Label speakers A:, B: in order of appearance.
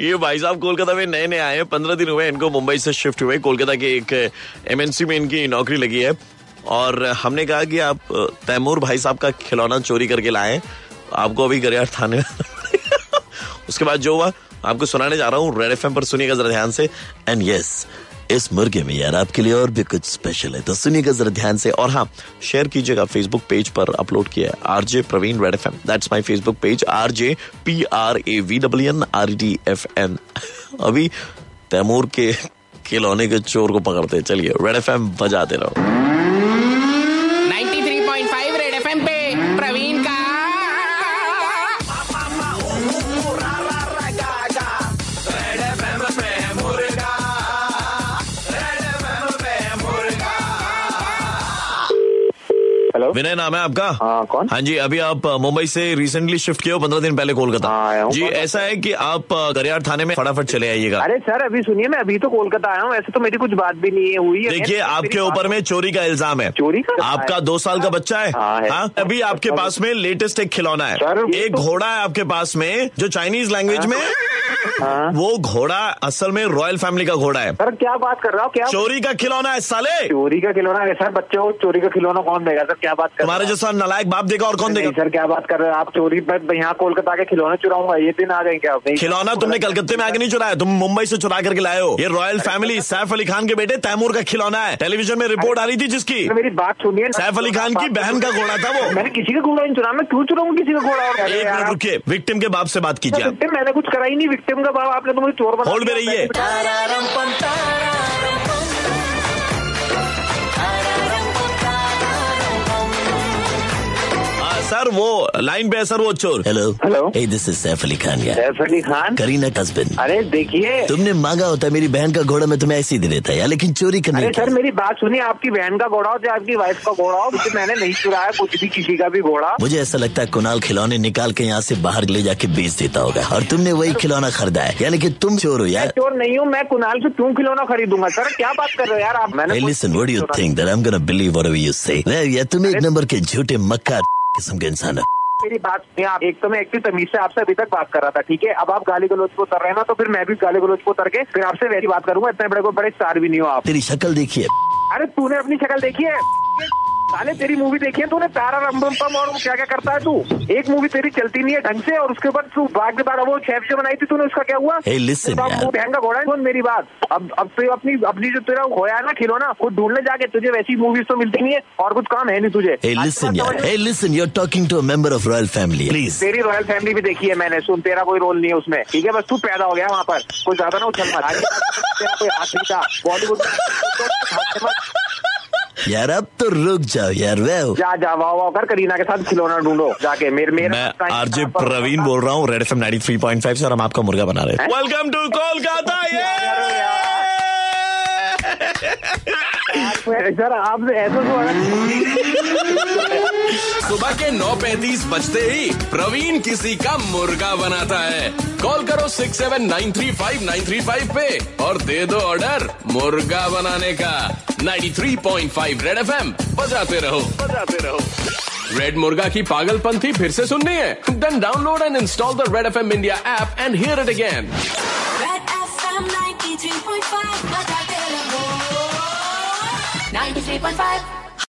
A: ये भाई साहब कोलकाता में नए नए आए हैं। पंद्रह दिन हुए इनको मुंबई से शिफ्ट हुए। कोलकाता के एक एमएनसी में इनकी नौकरी लगी है। और हमने कहा कि आप, तैमूर भाई साहब का खिलौना चोरी करके लाए। आपको अभी गरियार थाने उसके बाद जो हुआ, आपको सुनाने जा रहा हूँ। रेड एफएम पर सुनिएगा जरा ध्यान से। एंड यस इस मुर्गे में यार आपके लिए और भी कुछ स्पेशल है। तो सुनिएगा जरा ध्यान से। और हाँ शेयर कीजिएगा फेसबुक पेज पर अपलोड किया है RJ Praveen red F M that's my Facebook page R J P R A V W N R D F N अभी तैमूर के खिलौने के चोर को पकड़ते चलिए रेड एफ़ एम बजाते रहो। विनय नाम है आपका?
B: हाँ कौन?
A: हाँ जी अभी आप मुंबई से रिसेंटली शिफ्ट किए हो पंद्रह दिन पहले कोलकाता।
B: हाँ,
A: जी ऐसा है कि आप गरियार थाने में फटाफट चले आइएगा।
B: अरे सर अभी सुनिए मैं अभी तो कोलकाता आया हूँ ऐसे तो मेरी कुछ बात भी नहीं है हुई
A: देखिए आपके ऊपर में चोरी का इल्ज़ाम है।
B: चोरी का?
A: आपका दो साल का बच्चा है।
B: हाँ, है।
A: हाँ अभी आपके पास में लेटेस्ट एक खिलौना है। एक
B: तो-
A: घोड़ा है आपके पास में जो चाइनीज़ लैंग्वेज में
B: हाँ।
A: वो घोड़ा असल में रॉयल फैमिली का घोड़ा है।
B: सर क्या बात कर रहा हूँ? क्या
A: चोरी का खिलौना है साले।
B: चोरी का खिलौना है सर बच्चे को चोरी का खिलौना कौन देगा? सर क्या बात कर
A: तुम्हारे जैसा नलायक बाप देगा और कौन देगा?
B: सर क्या बात कर रहे हो? आप चोरी यहाँ कोलकाता के खिलौने चुराऊँगा ये दिन आ गए क्या?
A: खिलौना तुमने कलकत्ते में आके नहीं चुराया तुम मुंबई से चुरा करके लाए हो। ये रॉयल फैमिली सैफ अली खान के बेटे तैमूर का खिलौना है। टेलीविज़न में रिपोर्ट आ रही थी जिसकी।
B: मेरी बात सुनिए
A: सैफ अली खान की बहन का घोड़ा था वो।
B: मैंने किसी का घोड़ा नहीं चुरा मैं क्यों चुराऊँगा किसी का घोड़ा? और
A: एक मिनट रुकिए। विक्टिम के बाप से बात कीजिए आप।
B: मैंने कुछ करा ही नहीं विक्टिम। का बाप आपने तो मुझे चोर बना
A: होल्ड में। रहिए सर वो लाइन पे है सर वो चोर। Hello
B: hello
A: this is Saif Ali Khan यार
B: सैफ अली खान
A: करीना हस्बैंड
B: अरे देखिए।
A: तुमने मांगा होता मेरी बहन का घोड़ा मैं तुम्हें ऐसे ही दे देता यार लेकिन चोरी करने
B: अरे सर मेरी बात सुनिए आपकी बहन का घोड़ा हो चाहे आपकी वाइफ का घोड़ा हो मुझे मैंने नहीं चुराया कुछ भी किसी का भी घोड़ा।
A: मुझे ऐसा लगता है कुणाल खिलौने निकाल के यहाँ से बाहर ले जाके बेच देता होगा और तुमने वही खिलौना खरीदा है यानी कि तुम चोर हो यार
B: चोर नहीं हूँ मैं कुणाल से क्यों खिलौना खरीदूँगा सर? क्या बात कर रहे हो यार आप? मैंने
A: listen, what do you
B: चुरा-
A: think? That I'm gonna believe whatever you यार तुम एक नंबर के झूठे मक्का किस्म के इंसान है।
B: मेरी बात आप एक तो मैं एक तमीज से आपसे अभी तक बात कर रहा था ठीक है? अब आप गाली गलोच को उतर रहे हैं ना तो फिर मैं भी गाली गलोच को उतर के फिर आपसे वैसी बात करूँगा इतने बड़े को बड़े स्टार भी नहीं हो आप।
A: तेरी शक्ल देखिए
B: अरे तूने अपनी शक्ल देखी है? साले तेरी मूवी देखी है? तूने प्यारा रंबम पम और क्या क्या करता है तू? एक मूवी तेरी चलती नहीं है ढंग से और उसके बाद तू बाद के बाद वो शेफ जो बनाई थी तूने उसका क्या हुआ?
A: Hey, listen,
B: वो बहन का घोड़ा है सुन मेरी बात। अब अब तो अपनी अपनी जो तेरा खोया है ना खिलौना वो ढूँढने जाके तुझे वैसी मूवीज़ तो मिलती नहीं है और कुछ काम है नहीं तुझे।
A: Listen, यार। to a member of royal family. Please.
B: तेरी रॉयल फैमिली भी देखी है मैंने सुन तेरा कोई रोल नहीं है उसमें। ठीक है बस तू पैदा हो गया वहाँ पर। कोई ज़्यादा ना उछल मत। तेरा कोई हाथ नहीं था। बॉलीवुड
A: यार अब तो रुक जाओ यार वे
B: जा जा वाह वाह कर करीना के साथ खिलौना ढूंढो जाके मेरे मेरे
A: मैं आरजे प्रवीण बोल रहा हूँ red F M nine three point five से और हम आपका मुर्गा बना रहे हैं। वेलकम टू कोलकाता
B: सर आपसे ऐसा तो
C: के 9:35 बजते ही प्रवीण किसी का मुर्गा बनाता है। कॉल करो six seven nine three five nine three five पे और दे दो ऑर्डर मुर्गा बनाने का। 93.5 रेड एफ़ एम बजाते रहो। बजाते रहो। रेड मुर्गा की पागलपंथी फिर से सुननी है? Then download and install the red F M India app and hear it again
D: 93.5 बजाते रहो 93.5